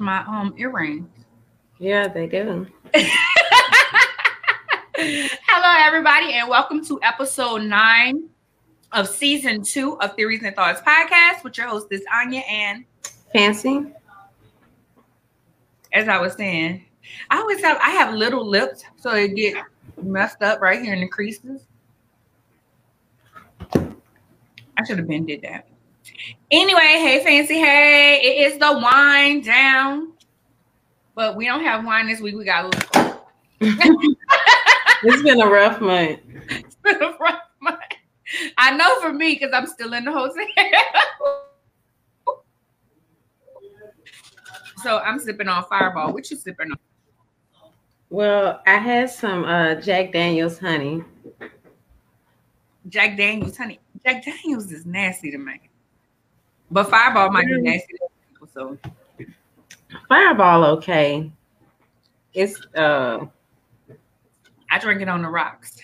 match my um earrings. Yeah, they do. Hello, everybody, and welcome to episode nine of season two of Theories and Thoughts podcast with your hostess Arnya and Fancy. As I was saying, I always have I have little lips, so it get messed up right here in the creases. I should have been did that. Anyway, hey Fancy, hey, it is the wine down, but we don't have wine this week. We got. it's been a rough month. It's been a rough month. I know for me because I'm still in the hotel. so I'm sipping on Fireball. What you sipping on? Well, I had some uh, Jack Daniels honey. Jack Daniels honey. Jack Daniels is nasty to me. But Fireball might be nasty so Fireball okay. It's uh I drink it on the rocks.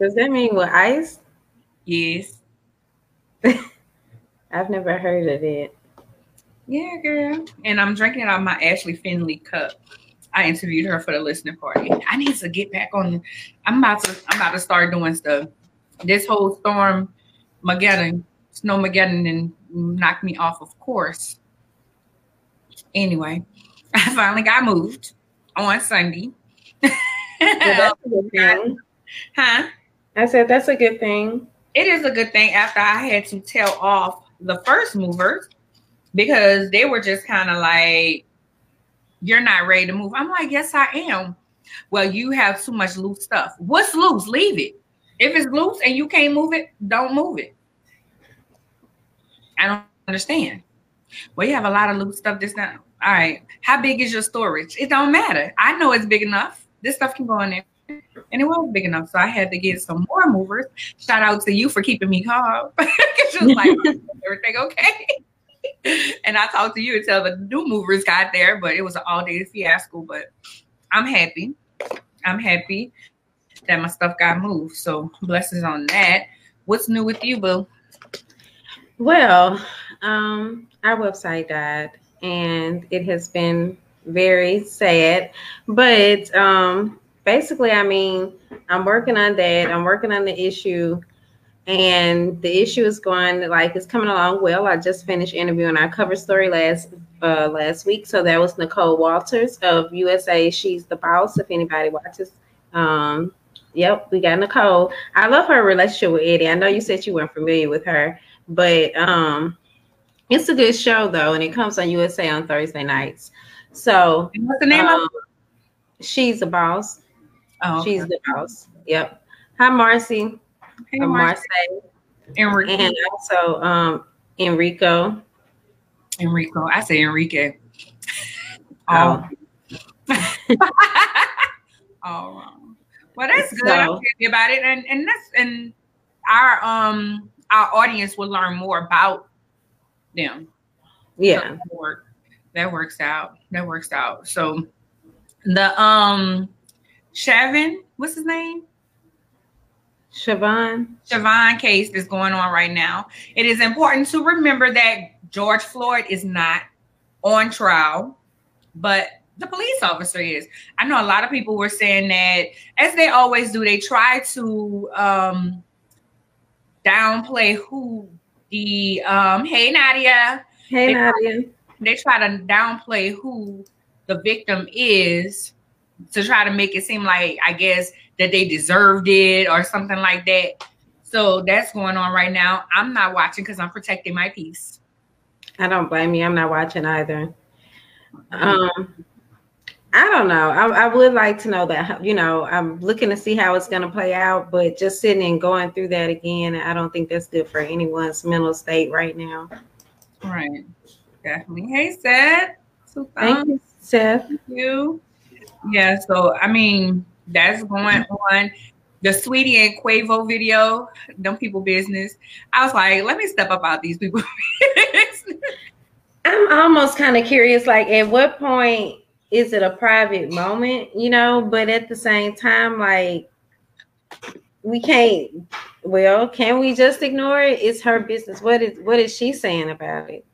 Does that mean with ice? Yes. I've never heard of it. Yeah, girl. And I'm drinking it out of my Ashley Finley cup. I interviewed her for the listening party. I need to get back on. I'm about to. I'm about to start doing stuff. This whole storm, Mageddon, snow Mageddon, and knocked me off. Of course. Anyway, I finally got moved on Sunday. Well, huh? I said that's a good thing. It is a good thing after I had to tell off the first movers because they were just kind of like, You're not ready to move. I'm like, Yes, I am. Well, you have too much loose stuff. What's loose? Leave it. If it's loose and you can't move it, don't move it. I don't understand. Well, you have a lot of loose stuff this now. All right. How big is your storage? It don't matter. I know it's big enough. This stuff can go in there. And it was big enough. So I had to get some more movers. Shout out to you for keeping me calm. she was like, everything okay? and I talked to you until the new movers got there, but it was an all day fiasco. But I'm happy. I'm happy that my stuff got moved. So blessings on that. What's new with you, Boo? Well, um, our website died and it has been very sad. But um basically, I mean, I'm working on that. I'm working on the issue, and the issue is going like it's coming along well. I just finished interviewing our cover story last uh, last week, so that was Nicole Walters of USA. She's the boss. If anybody watches, um, yep, we got Nicole. I love her relationship with Eddie. I know you said you weren't familiar with her, but um, it's a good show though, and it comes on USA on Thursday nights. So And what's the name um, of She's the boss. Oh, She's the boss. Yep. Hi, Marcy. hey, Marcy. Enrique. And also um Enrico. Enrico. I say Enrique. Oh. All wrong. Well, that's good. So- I'm happy about it, and and that's and our um our audience will learn more about them. Yeah. So that work- that works out. That works out. So the um Shavin, what's his name? Chauvin. Chauvin case is going on right now. It is important to remember that George Floyd is not on trial, but the police officer is. I know a lot of people were saying that, as they always do, they try to um, downplay who the um, hey Nadia, Hey They- Nadia. they try to downplay who the victim is to try to make it seem like I guess that they deserved it or something like that. So that's going on right now. I'm not watching because I'm protecting my peace. I don't blame you. I'm not watching either. Um I don't know. I, I would like to know that, you know, I'm looking to see how it's going to play out, but just sitting and going through that again, I don't think that's good for anyone's mental state right now. Right. Definitely. Hey, Seth. So Thank um, you, Seth. Thank you. Yeah, so I mean, that's going on. The Saweetie and Quavo video, them people business. I was like, let me step up out these people. I'm almost kind of curious, like, at what point is it a private moment, you know? But at the same time, like, we can't. Well, can we just ignore it? It's her business. What is what is she saying about it?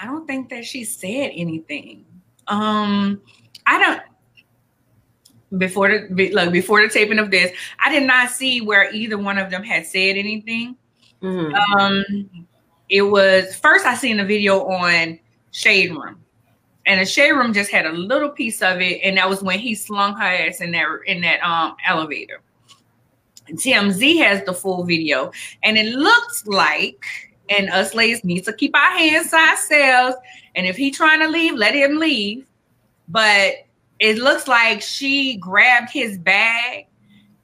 I don't think that she said anything. Um, I don't before the like before the taping of this, I did not see where either one of them had said anything. Mm-hmm. Um, it was first I seen a video on Shade Room, and the Shade Room just had a little piece of it, and that was when he slung her ass in that in that um elevator. TMZ has the full video, and it looks like, and us ladies need to keep our hands to ourselves. And if he trying to leave, let him leave. But it looks like she grabbed his bag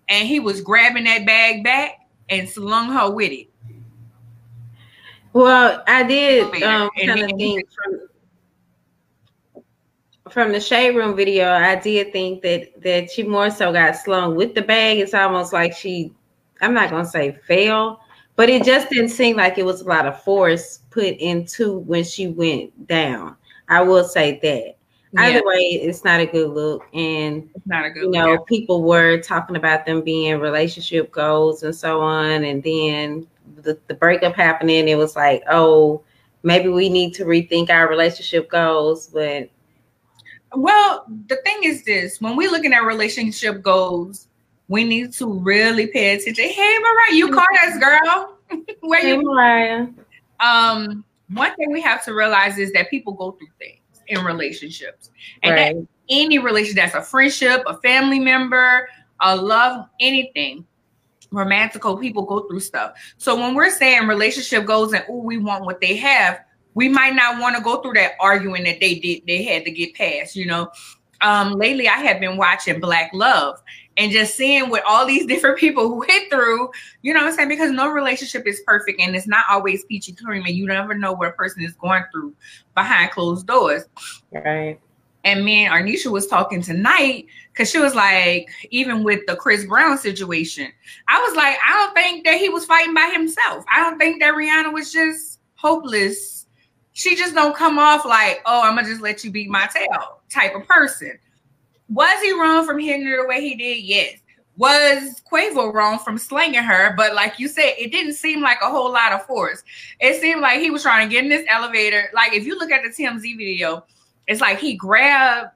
and he was grabbing that bag back and slung her with it. Well, I did um, kind of think from, from the shade room video, I did think that that she more so got slung with the bag. It's almost like she, I'm not gonna say fell, but it just didn't seem like it was a lot of force put into when she went down. I will say that. Either way, it's not a good look. And it's not a good you know, look. people were talking about them being relationship goals and so on. And then the, the breakup happening, it was like, oh, maybe we need to rethink our relationship goals. But well, the thing is this when we're looking at relationship goals, we need to really pay attention. Hey, Mariah, you caught us, girl. Where hey, you Mariah? Um, one thing we have to realize is that people go through things in relationships. And right. that any relationship that's a friendship, a family member, a love, anything. Romantical people go through stuff. So when we're saying relationship goals and oh, we want what they have, we might not want to go through that arguing that they did they had to get past, you know. Um, lately I have been watching Black Love and just seeing what all these different people went through, you know what I'm saying? Because no relationship is perfect and it's not always peachy cream, and you never know what a person is going through behind closed doors. Right. And me and Arnisha was talking tonight because she was like, even with the Chris Brown situation, I was like, I don't think that he was fighting by himself. I don't think that Rihanna was just hopeless. She just don't come off like, oh, I'm gonna just let you beat my tail type of person. Was he wrong from hitting her the way he did? Yes. Was Quavo wrong from slinging her? But like you said, it didn't seem like a whole lot of force. It seemed like he was trying to get in this elevator. Like if you look at the TMZ video, it's like he grabbed,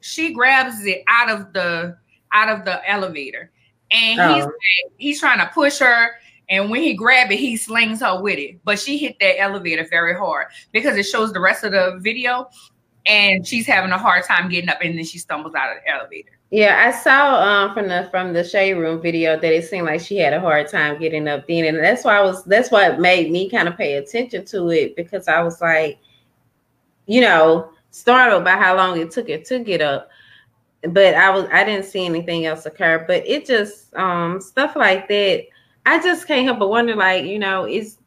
she grabs it out of the out of the elevator, and oh. he's he's trying to push her. And when he grabbed it, he slings her with it. But she hit that elevator very hard because it shows the rest of the video and she's having a hard time getting up, and then she stumbles out of the elevator. Yeah, I saw um, from the from the shade room video that it seemed like she had a hard time getting up then, and that's why I was that's what made me kind of pay attention to it because I was like, you know, startled by how long it took her to get up. But I was I didn't see anything else occur. But it just um stuff like that. I just can't help but wonder, like, you know, is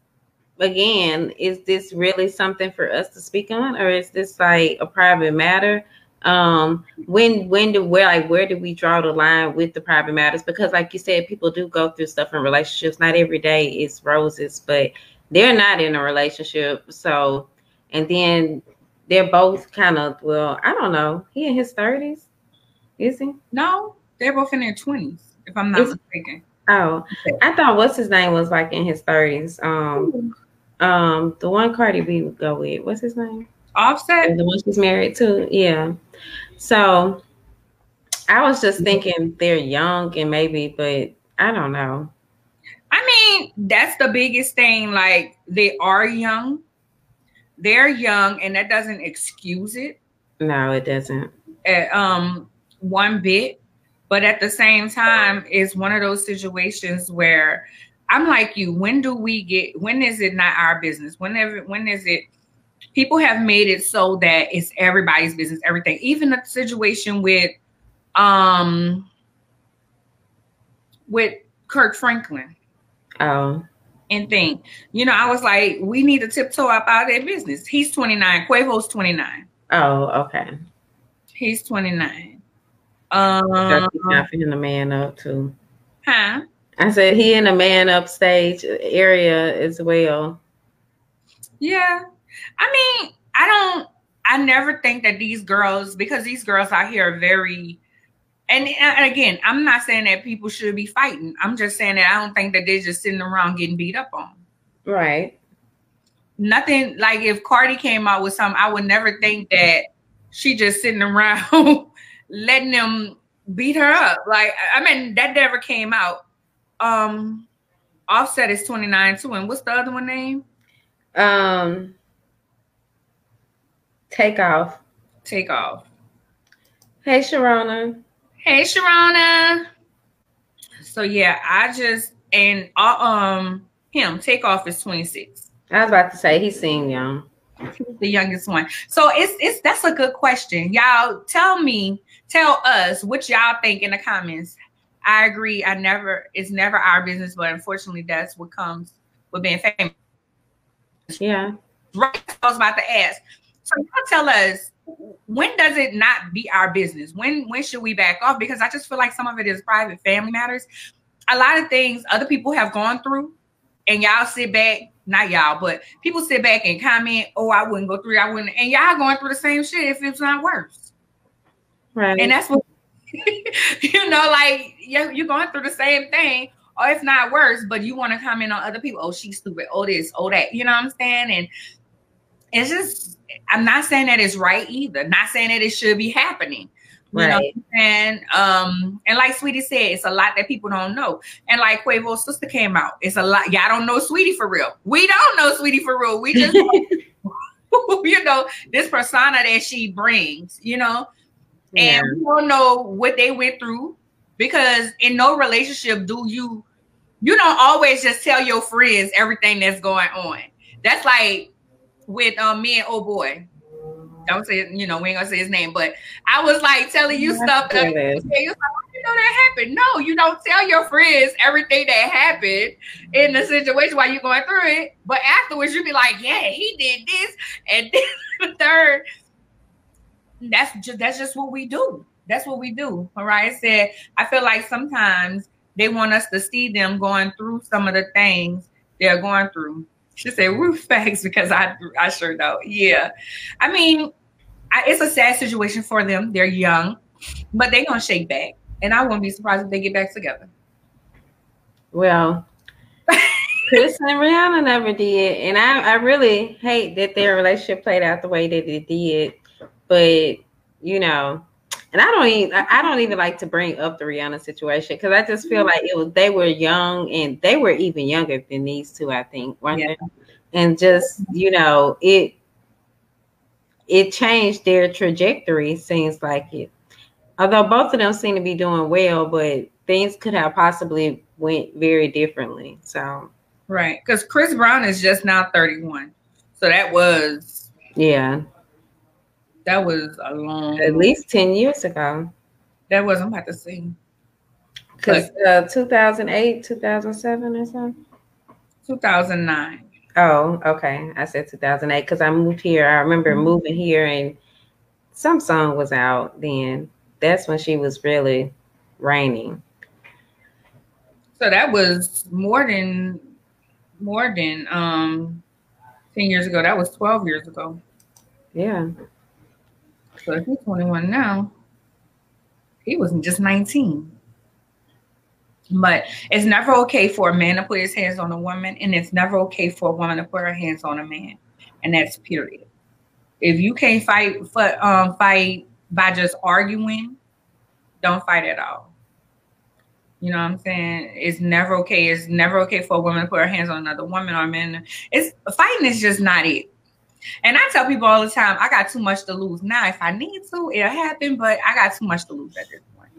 again, is this really something for us to speak on, or is this like a private matter? Um, when when do where like where do we draw the line with the private matters? Because like you said, people do go through stuff in relationships. Not every day is roses, but they're not in a relationship. So, and then they're both kind of well, I don't know. He in his thirties, is he? No, they're both in their twenties, if I'm not is, mistaken. Oh, I thought what's his name was like in his thirties. Um, um, the one Cardi B would go with. What's his name? Offset. The one she's married to. Yeah. So I was just thinking they're young and maybe, but I don't know. I mean, that's the biggest thing. Like they are young. They're young, and that doesn't excuse it. No, it doesn't. At, um, one bit. But at the same time, it's one of those situations where I'm like you. When do we get? When is it not our business? Whenever, when is it? People have made it so that it's everybody's business. Everything, even the situation with, um, with Kirk Franklin. Oh. And think, you know, I was like, we need to tiptoe up out of their business. He's 29. Quavo's 29. Oh, okay. He's 29. Um, feeling a man up too. Huh? I said he in the man upstage area as well. Yeah. I mean, I don't I never think that these girls, because these girls out here are very and, and again, I'm not saying that people should be fighting. I'm just saying that I don't think that they're just sitting around getting beat up on. Right. nothing like if Cardi came out with something, I would never think that she just sitting around letting them beat her up. Like I mean, that never came out. Um Offset is 29 too. And what's the other one name? Um Takeoff. Take off. Hey Sharona. Hey Sharona. So yeah, I just and uh, um him Takeoff is 26. I was about to say he seemed young. The youngest one. So it's it's that's a good question. Y'all tell me, tell us what y'all think in the comments. I agree. I never it's never our business, but unfortunately that's what comes with being famous. Yeah. Right. I was about to ask. So y'all tell us when does it not be our business? When when should we back off? Because I just feel like some of it is private family matters. A lot of things other people have gone through, and y'all sit back, not y'all, but people sit back and comment, oh, I wouldn't go through, I wouldn't, and y'all going through the same shit if it's not worse. Right. And that's what you know, like you're, you're going through the same thing, or if not worse, but you want to comment on other people. Oh, she's stupid. Oh, this, oh, that. You know what I'm saying? And it's just I'm not saying that it's right either. Not saying that it should be happening. You right. know, and um, and like Saweetie said, it's a lot that people don't know. And like Quavo's sister came out, it's a lot. Y'all don't know Saweetie for real. We don't know Saweetie for real. We just, you know, this persona that she brings. You know, yeah. and we don't know what they went through because in no relationship do you, you don't always just tell your friends everything that's going on. That's like with um me and oh boy. Don't say you know we ain't gonna say his name, but I was like telling you stuff that you like, you know that happened. No, you don't tell your friends everything that happened in the situation while you're going through it. But afterwards, you be like, yeah, he did this and this third. That's just that's just what we do. That's what we do. Mariah said, I feel like sometimes they want us to see them going through some of the things they're going through. She said, "Roof facts," because I I sure know. Yeah, I mean, I, it's a sad situation for them. They're young, but they're gonna shake back, and I won't be surprised if they get back together. Well, Chris and Rihanna never did, and I I really hate that their relationship played out the way that it did. But you know, and I don't even I don't even like to bring up the Rihanna situation because I just feel mm-hmm. like it was they were young and they were even younger than these two, I think, yeah. And just mm-hmm. you know, it it changed their trajectory, seems like it. Although both of them seem to be doing well, but things could have possibly went very differently. So right, because Chris Brown is just now 31. So that was yeah that was a long at least 10 years ago. That was I'm about to see. Because uh, 2008, 2007 or something? 2009. Oh, okay. I said 2008 because I moved here. I remember mm-hmm. moving here and some song was out then. That's when she was really reigning. So that was more than more than um 10 years ago. That was 12 years ago. Yeah. So if he's 21 now, he wasn't just 19. But it's never okay for a man to put his hands on a woman, and it's never okay for a woman to put her hands on a man. And that's period. If you can't fight for um fight by just arguing, don't fight at all. You know what I'm saying? It's never okay. It's never okay for a woman to put her hands on another woman or man. It's fighting is just not it. And I tell people all the time, I got too much to lose. Now, if I need to, it'll happen, but I got too much to lose at this point.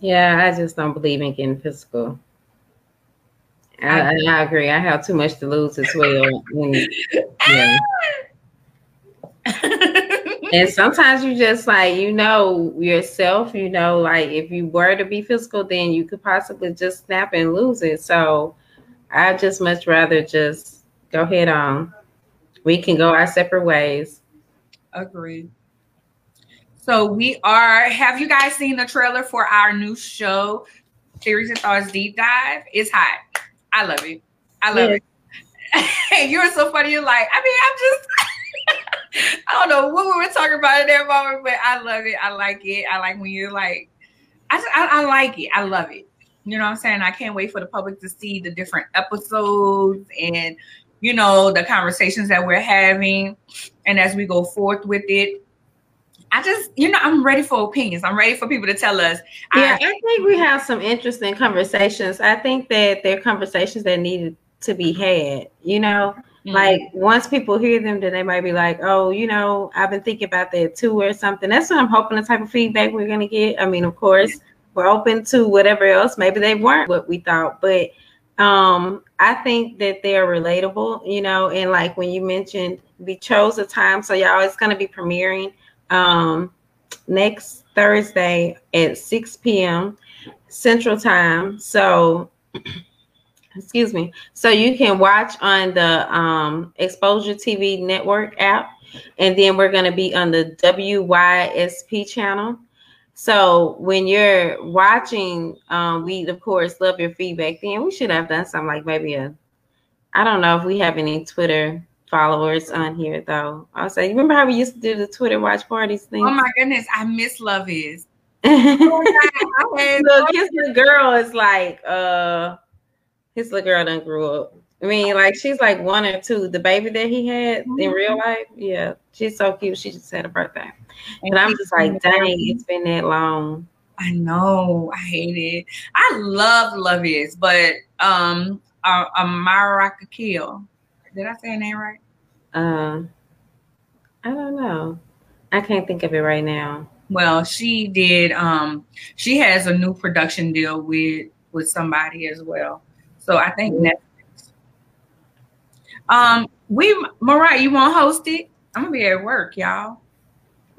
Yeah, I just don't believe in getting physical. I, I, agree. I have too much to lose as well. And, yeah. and sometimes you just like you know yourself you know like if you were to be physical then you could possibly just snap and lose it so i just much rather just go head on we can go our separate ways. Agreed. So we are. Have you guys seen the trailer for our new show, Theories and Thoughts Deep Dive? It's hot. I love it. I love yes. it. you're so funny. You're like, I mean, I'm just. I don't know what we were talking about in that moment, but I love it. I like it. I like when you're like, I, I, I like it. I love it. You know what I'm saying? I can't wait for the public to see the different episodes and you know, the conversations that we're having, and as we go forth with it. I just, you know, I'm ready for opinions. I'm ready for people to tell us. Yeah, I, I think we have some interesting conversations. I think that they're conversations that needed to be had, you know. Mm-hmm. Like once people hear them, then they might be like, "Oh, you know, I've been thinking about that too," or something. That's what I'm hoping the type of feedback we're gonna get. I mean, of course, we're open to whatever else. Maybe they weren't what we thought, but um, I think that they're relatable. You know, and like when you mentioned, we chose a time, so y'all, it's gonna be premiering um next Thursday at 6 p.m. Central Time. So excuse me. So you can watch on the um, Exposure TV network app, and then we're going to be on the WYSP channel. So when you're watching, um, we of course love your feedback. Then we should have done something like maybe a, I don't know if we have any Twitter followers on here though. I'll say, remember how we used to do the Twitter watch parties thing? Oh my goodness, I miss Love Is. oh, Look, his little girl is like, uh, his little girl done grew up. I mean, like she's like one or two. The baby that he had mm-hmm. in real life, yeah, she's so cute. She just had a birthday, and, and I'm just like, dang, it's been that long. I know, I hate it. I love Love Is, but um, uh, Amara Akil. Did I say her name right? Uh, I don't know. I can't think of it right now. Well, she did. Um, she has a new production deal with with somebody as well. So I think Netflix. Um, we Mariah, you want to host it? I'm gonna be at work, y'all.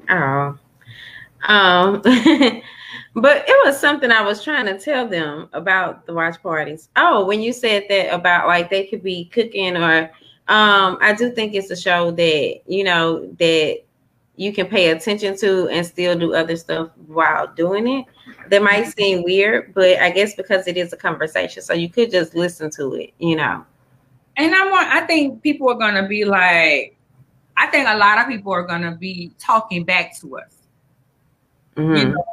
Oh, um, but it was something I was trying to tell them about the watch parties. Oh, when you said that about like they could be cooking or, um, I do think it's a show that you know that you can pay attention to and still do other stuff while doing it that might seem weird, but I guess because it is a conversation, so you could just listen to it, you know. And I want I think people are gonna be like, I think a lot of people are gonna be talking back to us. Mm-hmm. You know,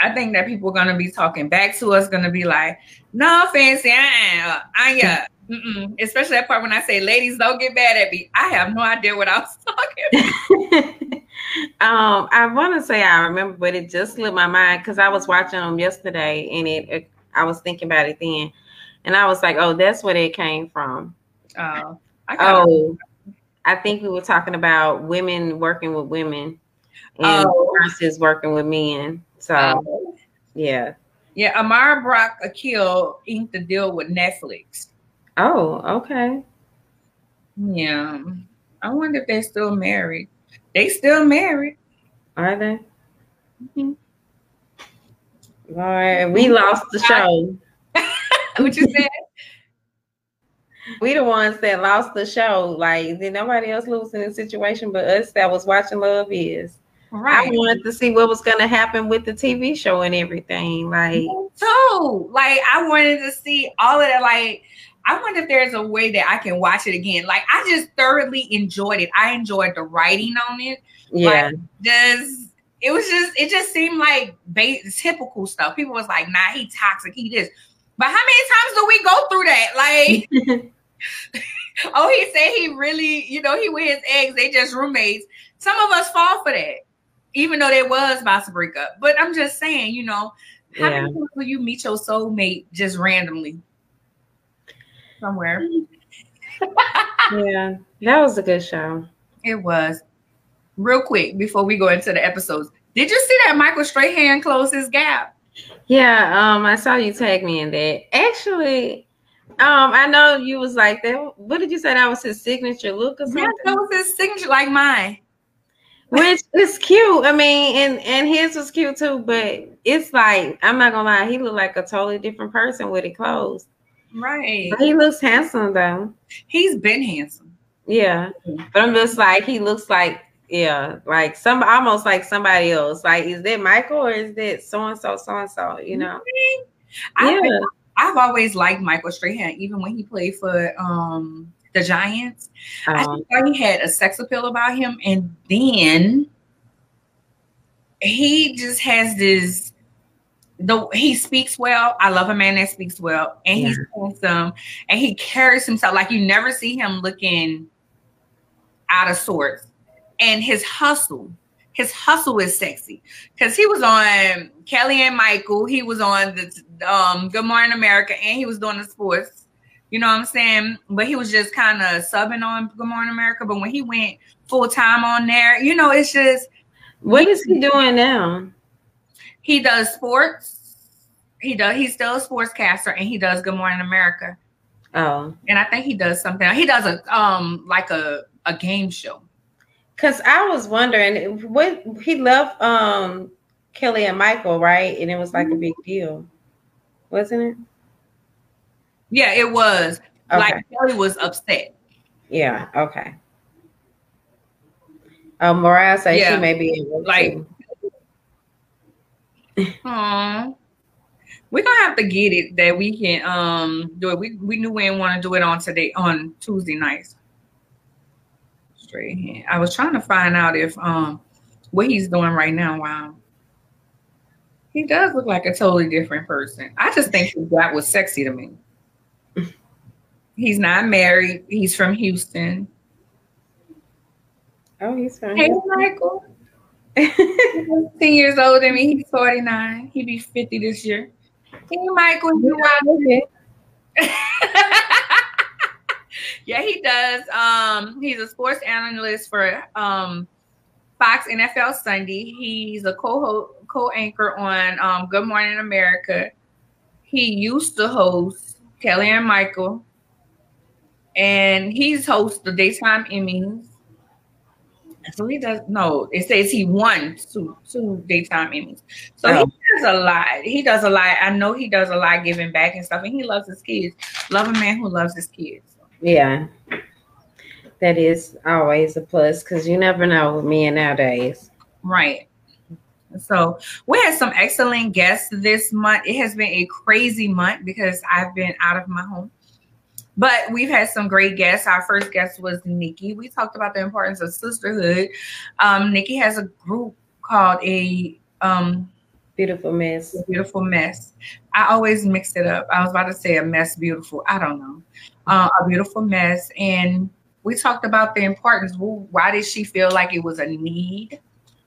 I think that people are gonna be talking back to us, gonna be like, no fancy, I I yeah. Mm-mm. Especially that part when I say, "Ladies, don't get mad at me." I have no idea what I was talking. um, I want to say I remember, but it just slipped my mind because I was watching them yesterday, and it, it, I was thinking about it then, and I was like, "Oh, that's where it came from." Uh, I oh, I think we were talking about women working with women and oh. versus working with men. So, oh. yeah, yeah. Amara Brock Akil inked the deal with Netflix. Oh, okay. Yeah, I wonder if they're still married. They still married. Are they? Mm-hmm. Lord, we lost the show. what you said? We the ones that lost the show. Like, did nobody else lose in the situation but us that was watching Love Is? Right. I wanted to see what was going to happen with the TV show and everything. Like, so, like, I wanted to see all of that. Like, I wonder if there's a way that I can watch it again. Like I just thoroughly enjoyed it. I enjoyed the writing on it. Yeah. does it was just it just seemed like base, typical stuff. People was like, nah, he toxic, he this. But how many times do we go through that? Like oh, he said he really, you know, he with his eggs, they just roommates. Some of us fall for that, even though there was about to break up. But I'm just saying, you know, how yeah. many you meet your soulmate just randomly? somewhere. yeah, that was a good show. It was. Real quick before we go into the episodes, did you see that Michael Strahan closed his gap? Yeah, um, I saw you tag me in that. Actually, um, I know you was like that. What did you say that was his signature look or something? Yeah, that was his signature, like mine. Which is cute. I mean, and and his was cute too. But it's like I'm not gonna lie, he looked like a totally different person with it closed. Right. But he looks handsome though. He's been handsome. Yeah. But I'm just like he looks like yeah, like some almost like somebody else. Like, is that Michael or is that so and so, so and so? You know? I've, yeah. I've always liked Michael Strahan, even when he played for um the Giants. Um, I thought he had a sex appeal about him, and then he just has this the he speaks well. I love a man that speaks well, and yeah. he's handsome, and he carries himself like you never see him looking out of sorts. And his hustle, his hustle is sexy because he was on Kelly and Michael. He was on the um, Good Morning America, and he was doing the sports. You know what I'm saying? But he was just kind of subbing on Good Morning America. But when he went full time on there, you know, it's just what is he doing now? He does sports. He does. He's still a sportscaster, and he does Good Morning America. Oh, and I think he does something. He does a um like a a game show. Cause I was wondering what he loved um Kelly and Michael, right? And it was like a big deal, wasn't it? Yeah, it was. Okay. Like Kelly was upset. Yeah. Okay. Um, Mariah says yeah. she may be like. Aww. We're gonna have to get it that we can um do it. We we knew we didn't want to do it on today on Tuesday nights. I was trying to find out if um what he's doing right now. Wow. He does look like a totally different person. I just think that was sexy to me. He's not married. He's from Houston. Oh, he's from Hey, Michael. 10 years older than me. He's 49. He'd be 50 this year. Hey, Michael, you watching? yeah, he does. Um, he's a sports analyst for um Fox NFL Sunday. He's a co co-anchor on um, Good Morning America. He used to host Kelly and Michael, and he's host the daytime Emmys. So he does no. It says he won two two daytime Emmys. So he does a lot. He does a lot. I know he does a lot giving back and stuff, and he loves his kids. Love a man who loves his kids. Yeah, that is always a plus because you never know with men nowadays. Right. So we had some excellent guests this month. It has been a crazy month because I've been out of my home. But we've had some great guests. Our first guest was Nikki. We talked about the importance of sisterhood. Um, Nikki has a group called a um, Beautiful Mess. Beautiful Mess. I always mix it up. I was about to say a mess beautiful. I don't know. Uh, a beautiful mess. And we talked about the importance. Why did she feel like it was a need?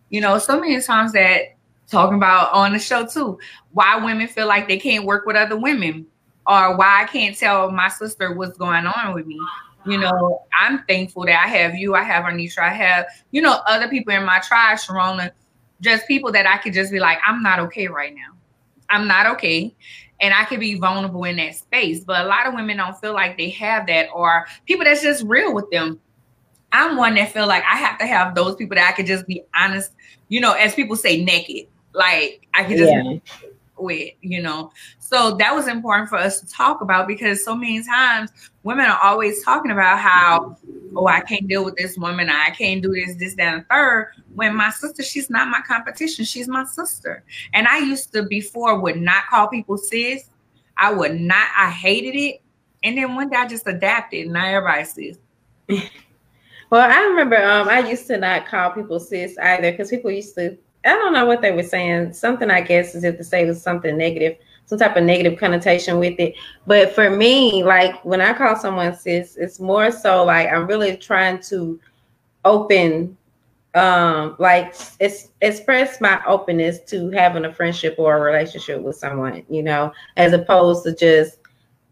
You know, so many times that talking about on the show too, why women feel like they can't work with other women or why I can't tell my sister what's going on with me. You know, I'm thankful that I have you, I have Anisha, I have, you know, other people in my tribe, Sharona, just people that I could just be like, I'm not okay right now. I'm not okay. And I could be vulnerable in that space. But a lot of women don't feel like they have that, or people that's just real with them. I'm one that feel like I have to have those people that I could just be honest, you know, as people say, naked. Like I could just yeah with, you know. So that was important for us to talk about because so many times women are always talking about how, oh, I can't deal with this woman, I can't do this, this, that, and third. When my sister, she's not my competition, she's my sister. And I used to before would not call people sis. I would not, I hated it. And then one day I just adapted, and now everybody sis. Well, I remember um, I used to not call people sis either because people used to I don't know what they were saying. Something I guess is if to say was something negative, some type of negative connotation with it. But for me, like when I call someone sis, it's more so like I'm really trying to open um like express my openness to having a friendship or a relationship with someone, you know, as opposed to just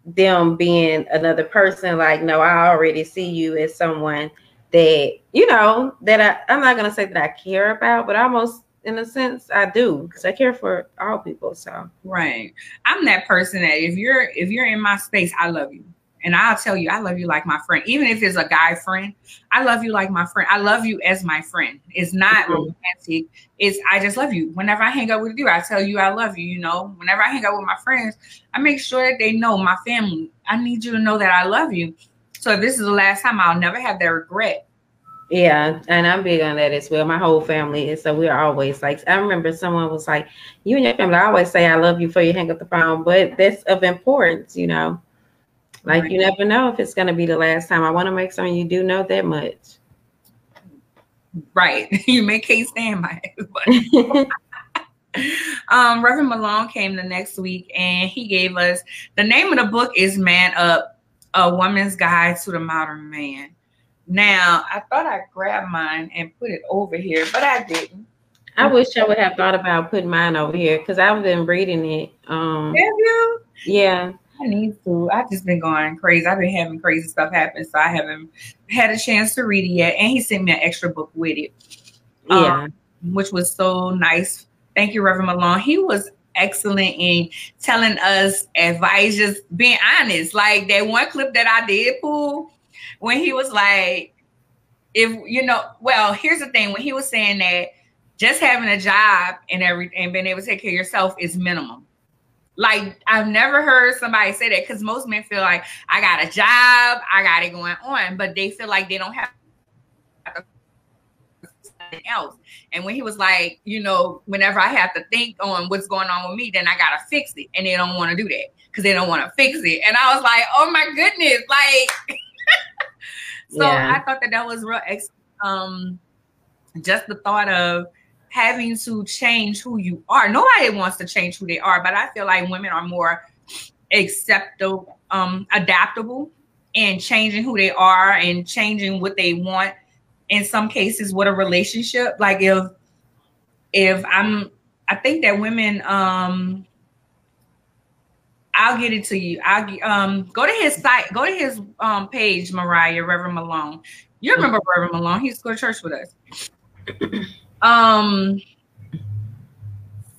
them being another person like no i already see you as someone that you know that I, i'm not going to say that i care about but almost in a sense I do because I care for all people. So right, I'm that person that if you're if you're in my space, I love you, and I'll tell you I love you like my friend, even if it's a guy friend. I love you like my friend. I love you as my friend. It's not mm-hmm. romantic. It's I just love you. Whenever I hang out with you, I tell you I love you. You know, whenever I hang out with my friends, I make sure that they know my family. I need you to know that I love you. So if this is the last time, I'll never have that regret yeah, and I'm big on that as well. My whole family is so we're always like I remember someone was like, You and your family I always say I love you before you hang up the phone, but that's of importance, you know. Like right. you never know if it's gonna be the last time. I want to make sure you do know that much. Right. You may can't stand by it. um, Reverend Malone came the next week and he gave us the name of the book is Man Up, A Woman's Guide to the Modern Man. Now, I thought I grabbed mine and put it over here, but I didn't. I wish I would have thought about putting mine over here because I've been reading it. Um, have you? Yeah. I need to. I've just been going crazy. I've been having crazy stuff happen, so I haven't had a chance to read it yet. And he sent me an extra book with it. Yeah. Um, which was so nice. Thank you, Reverend Malone. He was excellent in telling us advice, just being honest. Like that one clip that I did pull when he was like, if you know, well, here's the thing when he was saying that just having a job and everything and being able to take care of yourself is minimum. Like I've never heard somebody say that because most men feel like I got a job, I got it going on, but they feel like they don't have else. And when he was like, you know, whenever I have to think on what's going on with me, then I gotta fix it, and they don't want to do that because they don't want to fix it. And I was like, oh my goodness, like. so yeah. I thought that that was real. Ex- um, just the thought of having to change who you are. Nobody wants to change who they are, but I feel like women are more acceptable, um, adaptable, and changing who they are and changing what they want. In some cases, with a relationship, like if if I'm, I think that women, um, I'll get it to you. I'll um go to his site, go to his um page, Mariah Reverend Malone. You remember Reverend Malone? He used to go to church with us. Um,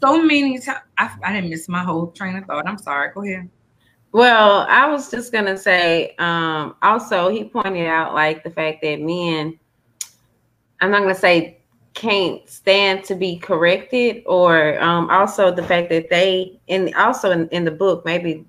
so many times I, I didn't miss my whole train of thought. I'm sorry. Go ahead. Well, I was just gonna say. Um, also, he pointed out like the fact that men. I'm not gonna say can't stand to be corrected, or um, also the fact that they, and also in, in the book, maybe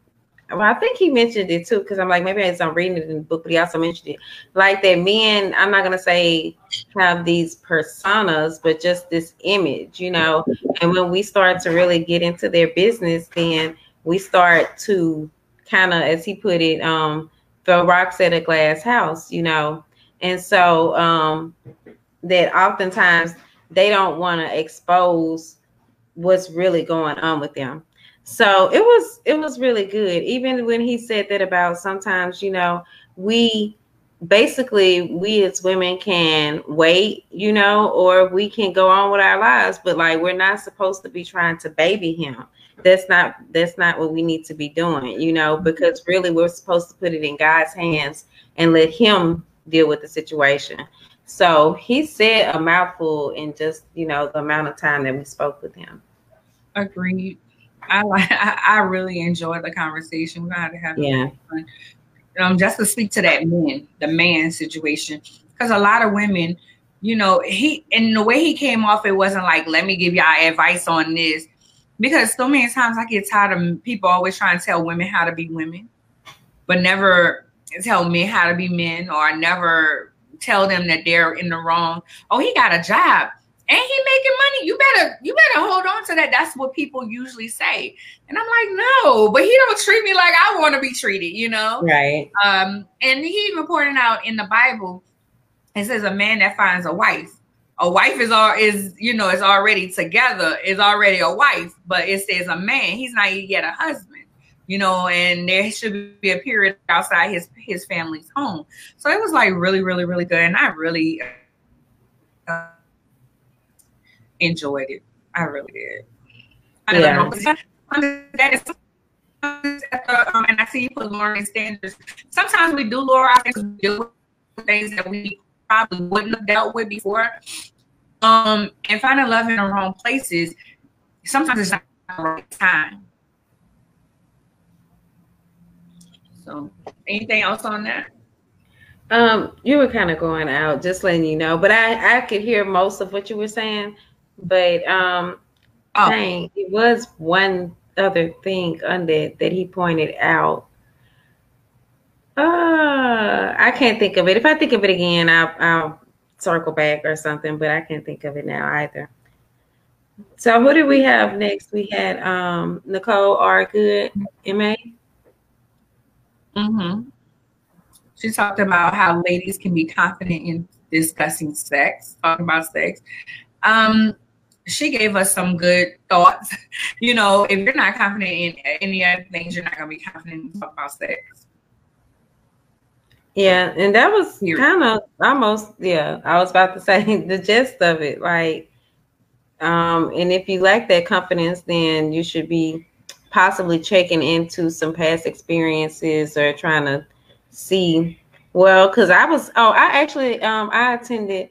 well, I think he mentioned it too, because I'm like, maybe as I'm reading it in the book, but he also mentioned it. Like that men, I'm not gonna say have these personas, but just this image, you know. And when we start to really get into their business, then we start to kind of, as he put it, um, throw rocks at a glass house, you know. And so um that oftentimes they don't want to expose what's really going on with them so it was it was really good. Even when he said that about sometimes, you know, we basically we as women can wait, you know, or we can go on with our lives, but like we're not supposed to be trying to baby him. That's not that's not what we need to be doing, you know, mm-hmm. because really we're supposed to put it in God's hands and let him deal with the situation. So he said a mouthful in just, you know, the amount of time that we spoke with him. Agreed. I like I, really enjoyed the conversation. We're gonna have yeah. fun. Um, just to speak to that man, the man situation, because a lot of women, you know, he and the way he came off, it wasn't like, let me give y'all advice on this, because so many times I get tired of people always trying to tell women how to be women, but never tell men how to be men, or never tell them that they're in the wrong. Oh, he got a job and he making money. You better you better hold on to that. That's what people usually say. And I'm like, no, but he don't treat me like I want to be treated, you know? Right. Um, and he even pointed out in the Bible, it says a man that finds a wife. A wife is all is you know is already together, is already a wife, but it says a man, he's not yet a husband, you know, and there should be a period outside his his family's home. So it was like really, really, really good. And I really uh, enjoyed it. I really did. I yeah. don't know. That is um, and I see you put Lauren standards. Sometimes we do lower our things, deal with things that we probably wouldn't have dealt with before. Um, and finding love in the wrong places, sometimes it's not the right time. So, anything else on that? Um, you were kind of going out, just letting you know, but I I could hear most of what you were saying. But um, oh. dang, it was one other thing on that that he pointed out. Uh, I can't think of it. If I think of it again, I'll, I'll circle back or something, but I can't think of it now either. So who did we have next? We had um Nicole R. Good, MA. Mm-hmm. She talked about how ladies can be confident in discussing sex, talking about sex. Um, she gave us some good thoughts. You know, if you're not confident in any other things, you're not gonna be confident in talk about sex. Yeah, and that was kind of almost yeah. I was about to say the gist of it, like, um, and if you lack that confidence, then you should be possibly checking into some past experiences or trying to see. Well, because I was oh, I actually um I attended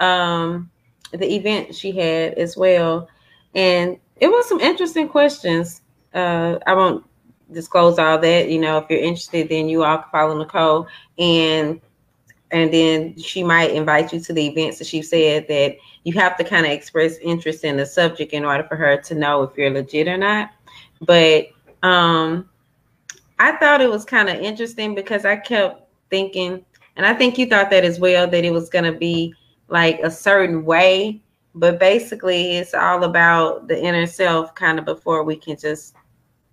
um the event she had as well, and it was some interesting questions. Uh, I won't disclose all that. You know, if you're interested, then you all can follow Nicole and and then she might invite you to the events So she said that you have to kind of express interest in the subject in order for her to know if you're legit or not. But um I thought it was kind of interesting because I kept thinking, and I think you thought that as well, that it was gonna be like a certain way. But basically it's all about the inner self kind of before we can just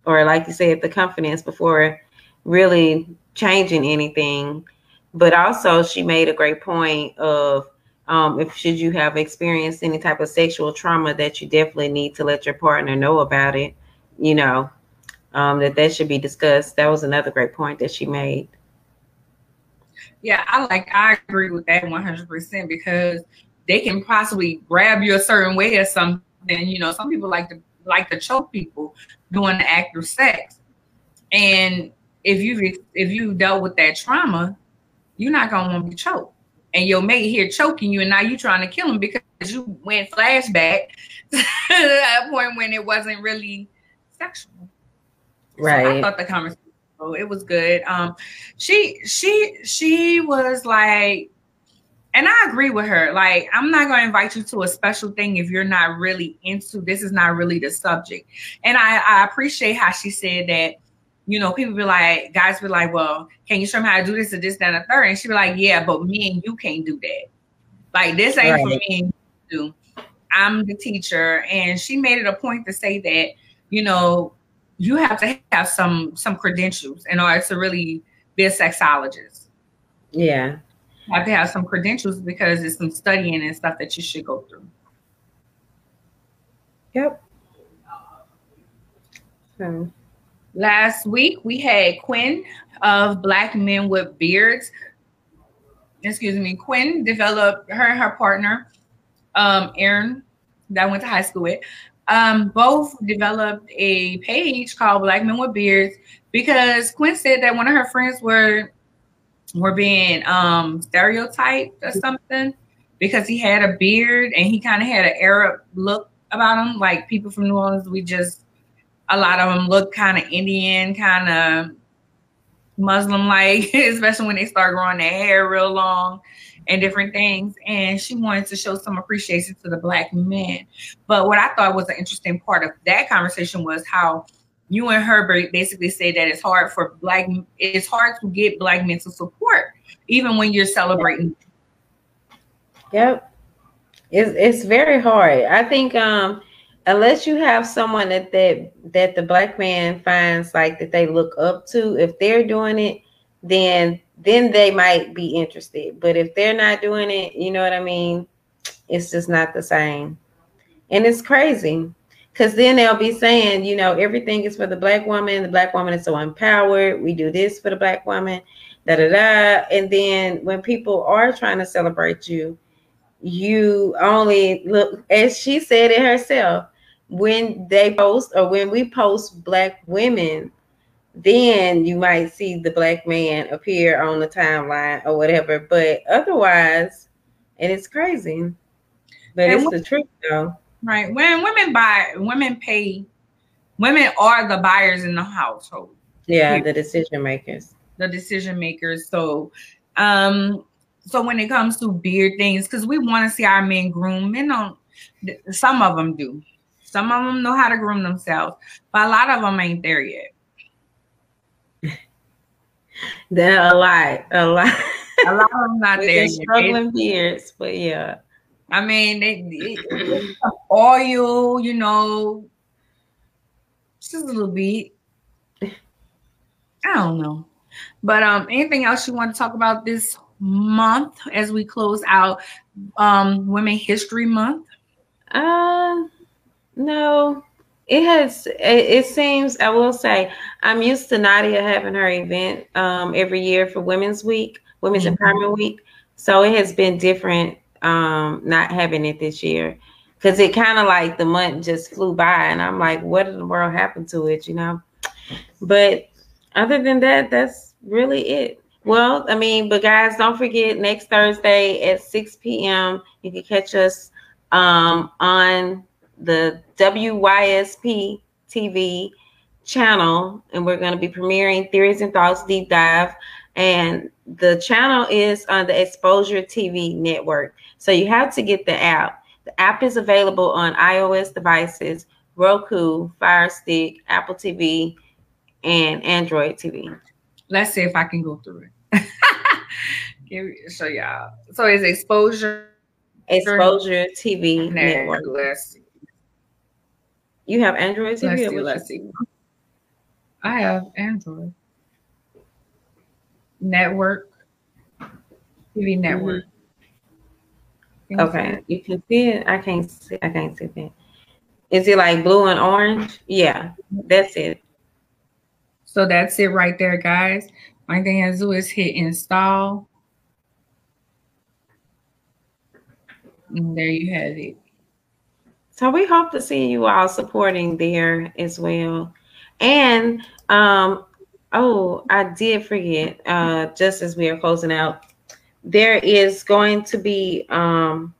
or like you said, the confidence before really changing anything. But also, she made a great point of um, if should you have experienced any type of sexual trauma, that you definitely need to let your partner know about it. You know, um, that that should be discussed. That was another great point that she made. Yeah, I like I agree with that one hundred percent because they can possibly grab you a certain way or something. You know, some people like to like to choke people during the act of sex. And if you if you dealt with that trauma, you're not gonna want to be choked. And your mate here choking you, and now you're trying to kill him because you went flashback to that point when it wasn't really sexual. Right. So I thought the conversation oh, it was good. Um, she she she was like and I agree with her. Like, I'm not going to invite you to a special thing if you're not really into this. Is not really the subject. And I, I appreciate how she said that. You know, people be like, guys be like, well, can you show me how to do this or this, that, and the third? And she be like, yeah, but me and you can't do that. Like, this ain't right. for me and you. I'm the teacher. And she made it a point to say that, you know, you have to have some some credentials in order to really be a sexologist. Yeah You have to have some credentials because it's some studying and stuff that you should go through. Yep. So last week we had Quinn of Black Men with Beards. Excuse me, Quinn developed her and her partner, um, Aaron, that I went to high school with. Um, both developed a page called Black Men with Beards because Quinn said that one of her friends were were being um stereotyped or something because he had a beard and he kind of had an Arab look about him. Like people from New Orleans, we just a lot of them look kind of Indian, kind of Muslim like, especially when they start growing their hair real long and different things. And she wanted to show some appreciation to the black men. But what I thought was an interesting part of that conversation was how you and Herbert basically say that it's hard for black it's hard to get black mental support even when you're celebrating. Yep. It's it's very hard. I think um unless you have someone that that that the black man finds like that they look up to, if they're doing it, then then they might be interested. But if they're not doing it, you know what I mean? It's just not the same. And it's crazy because then they'll be saying, you know, everything is for the black woman. The black woman is so empowered. We do this for the black woman, da da da. And then when people are trying to celebrate you, you only look, as she said it herself, when they post or when we post black women, then you might see the black man appear on the timeline or whatever. But otherwise, and it's crazy. But and it's the truth though. Right. When women buy, women pay, women are the buyers in the household. Yeah, the decision makers. The decision makers. So, um, so when it comes to beard things, because we want to see our men groom, men don't. Some of them do. Some of them know how to groom themselves, but a lot of them ain't there yet. There are a lot, a lot. A lot of them not there. Struggling beards, but yeah. I mean, they, they oil, you know, just a little bit. I don't know. But um, anything else you want to talk about this month as we close out um Women History Month? Uh, no. It has. It, it, seems. I will say, I'm used to Nadia having her event um, every year for Women's Week, Women's mm-hmm. Empowerment Week. So it has been different um, not having it this year because it kind of like the month just flew by, and I'm like, what in the world happened to it? You know. But other than that, that's really it. Well, I mean, but guys, don't forget next Thursday at 6 p.m. You can catch us um, on the WYSP TV channel, and we're going to be premiering Theories and Thoughts Deep Dive. And the channel is on the Exposure TV network. So you have to get the app. The app is available on iOS devices, Roku, Fire Stick, Apple TV, and Android TV. Let's see if I can go through it. Show y'all. So it's exposure. Exposure TV network. See. You have Android TV. Let's see. Let's see. I have Android network TV network. Mm-hmm. Okay, you can see it. I can't see. I can't see that. Is it like blue and orange? Yeah, that's it. So that's it right there, guys. Only thing I do is hit install. And there you have it. So we hope to see you all supporting there as well. And um, oh, I did forget, uh, just as we are closing out, there is going to be um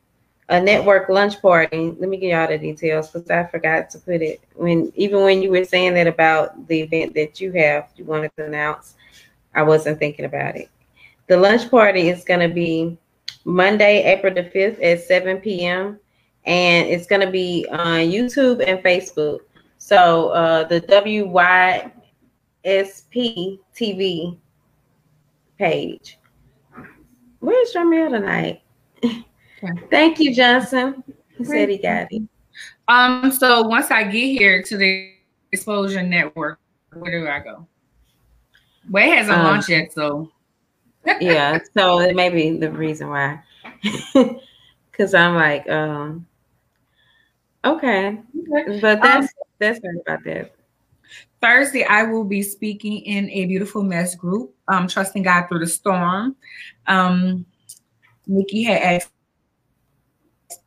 a network lunch party. Let me give y'all the details because I forgot to put it when even when you were saying that about the event that you have you wanted to announce. I wasn't thinking about it. The lunch party is going to be Monday, April the 5th at 7 p.m. And it's going to be on YouTube and Facebook. So uh, the WYSP TV page. Where's Jamil tonight? Okay. Thank you, Johnson. He said he got it. Um, so once I get here to the Exposure Network, where do I go? Well, it hasn't um, launched yet, so yeah, so it may be the reason why. Because I'm like, um, okay, okay. but that's um, that's good about that. Thursday, I will be speaking in a beautiful mess group, um, trusting God through the storm. Um, Nikki had asked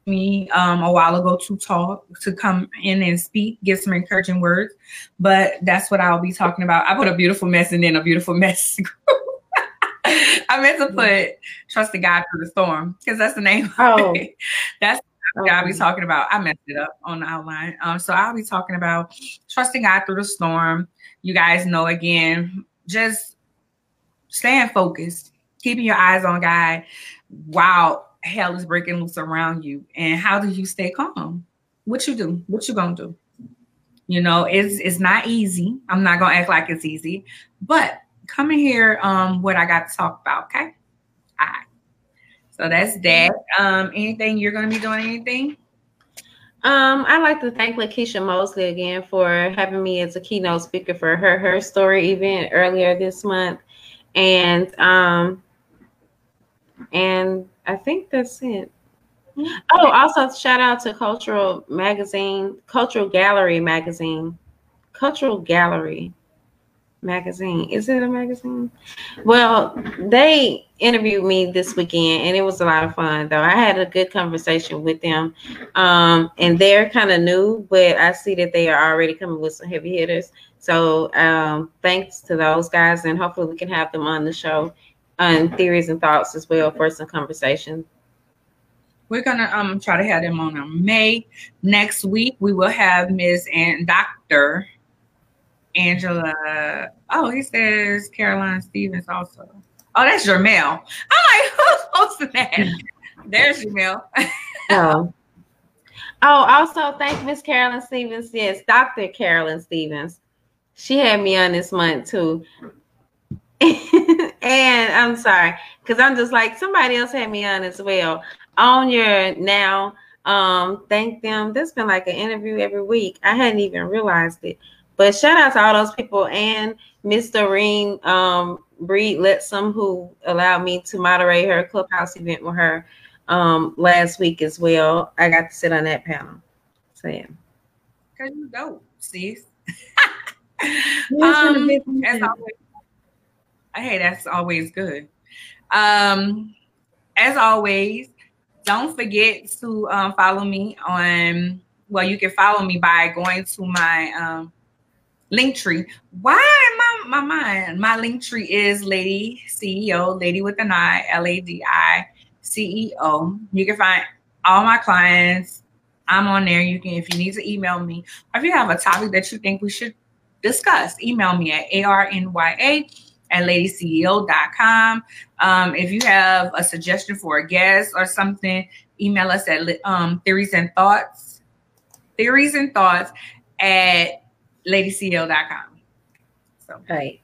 me um, a while ago to talk, to come in and speak, give some encouraging words. But that's what I'll be talking about. I put a beautiful mess and then a beautiful mess I meant to put trusting God through the storm because that's the name. Oh, that's I'll be talking about. I messed it up on the outline. Um, so I'll be talking about trusting God through the storm. You guys know again, just staying focused, keeping your eyes on God while hell is breaking loose around you. And how do you stay calm? What you do? What you gonna do? You know, it's it's not easy. I'm not gonna act like it's easy, but come in here um what I got to talk about, okay? All right. So that's that. Um, anything you're gonna be doing anything? Um, I'd like to thank Lakeisha Mosley again for having me as a keynote speaker for her her story event earlier this month. And um and I think that's it. Oh, also shout out to Cultural Magazine, Cultural Gallery Magazine, Cultural Gallery Magazine. Is it a magazine? Well, they interviewed me this weekend and it was a lot of fun though. I had a good conversation with them. Um, and they're kind of new, but I see that they are already coming with some heavy hitters. So um, thanks to those guys and hopefully we can have them on the show on theories and thoughts as well for some conversation. We're gonna um try to have them on in May next week. We will have Ms. and Dr. Angela. Oh, he says Caroline Stevens also. Oh, that's Jermel. I'm like, who's posting that? There's Jermel. oh. Oh, also thank Miss Carolyn Stevens. Yes, Dr. Carolyn Stevens. She had me on this month too. and I'm sorry, because I'm just like somebody else had me on as well. On your now, um, thank them. There's been like an interview every week. I hadn't even realized it. But shout out to all those people and Miss Doreen um Breed Let some who allowed me to moderate her clubhouse event with her um, last week as well. I got to sit on that panel. So yeah. Cause you dope, sis. um, as always, hey, that's always good. Um, as always, don't forget to um, follow me on. Well, you can follow me by going to my um, link tree. Why my my mind? My link tree is Ladi CEO, Lady with an I, L A D I C E O. You can find all my clients. I'm on there. You can, if you need to email me, or if you have a topic that you think we should discuss, email me at arnya at ladiceo.com. Um, if you have a suggestion for a guest or something, email us at um, theories and thoughts, theories and thoughts at ladiceo.com. So, right.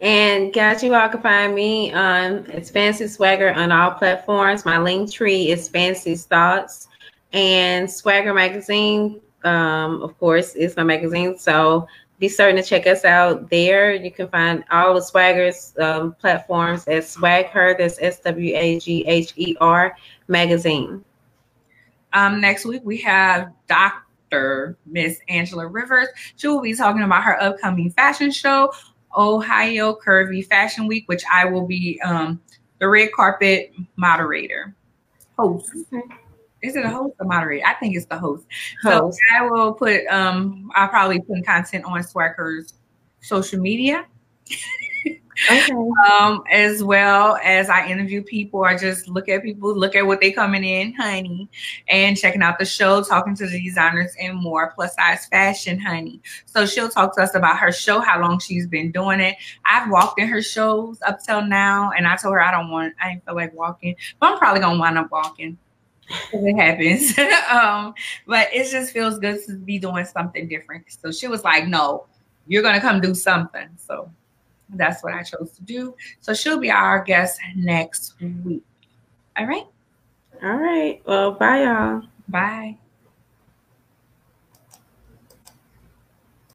And guys, you all can find me on it's Fancy SwagHer on all platforms. My link tree is Fancy Thoughts and SwagHer Magazine. Um, of course, is my magazine. So be certain to check us out there. You can find all the SwagHer's um, platforms at Swagher. That's S W A G H E R magazine. Um, next week we have Dr. Miss Angela Rivers. She will be talking about her upcoming fashion show, Ohio Curvy Fashion Week, which I will be um, the red carpet moderator host. Okay. Is it a host or moderator? I think it's the host. host. So I will put um I'll probably put content on SwagHer's social media. okay. Um, as well as I interview people, I just look at people, look at what they coming in, honey, and checking out the show, talking to the designers and more, plus size fashion, honey. So she'll talk to us about her show, how long she's been doing it. I've walked in her shows up till now, and I told her I don't want, I didn't feel like walking, but I'm probably gonna wind up walking it happens. um, but it just feels good to be doing something different. So she was like, No, you're gonna come do something. So that's what I chose to do. So she'll be our guest next week. All right. All right. Well, bye y'all. Bye.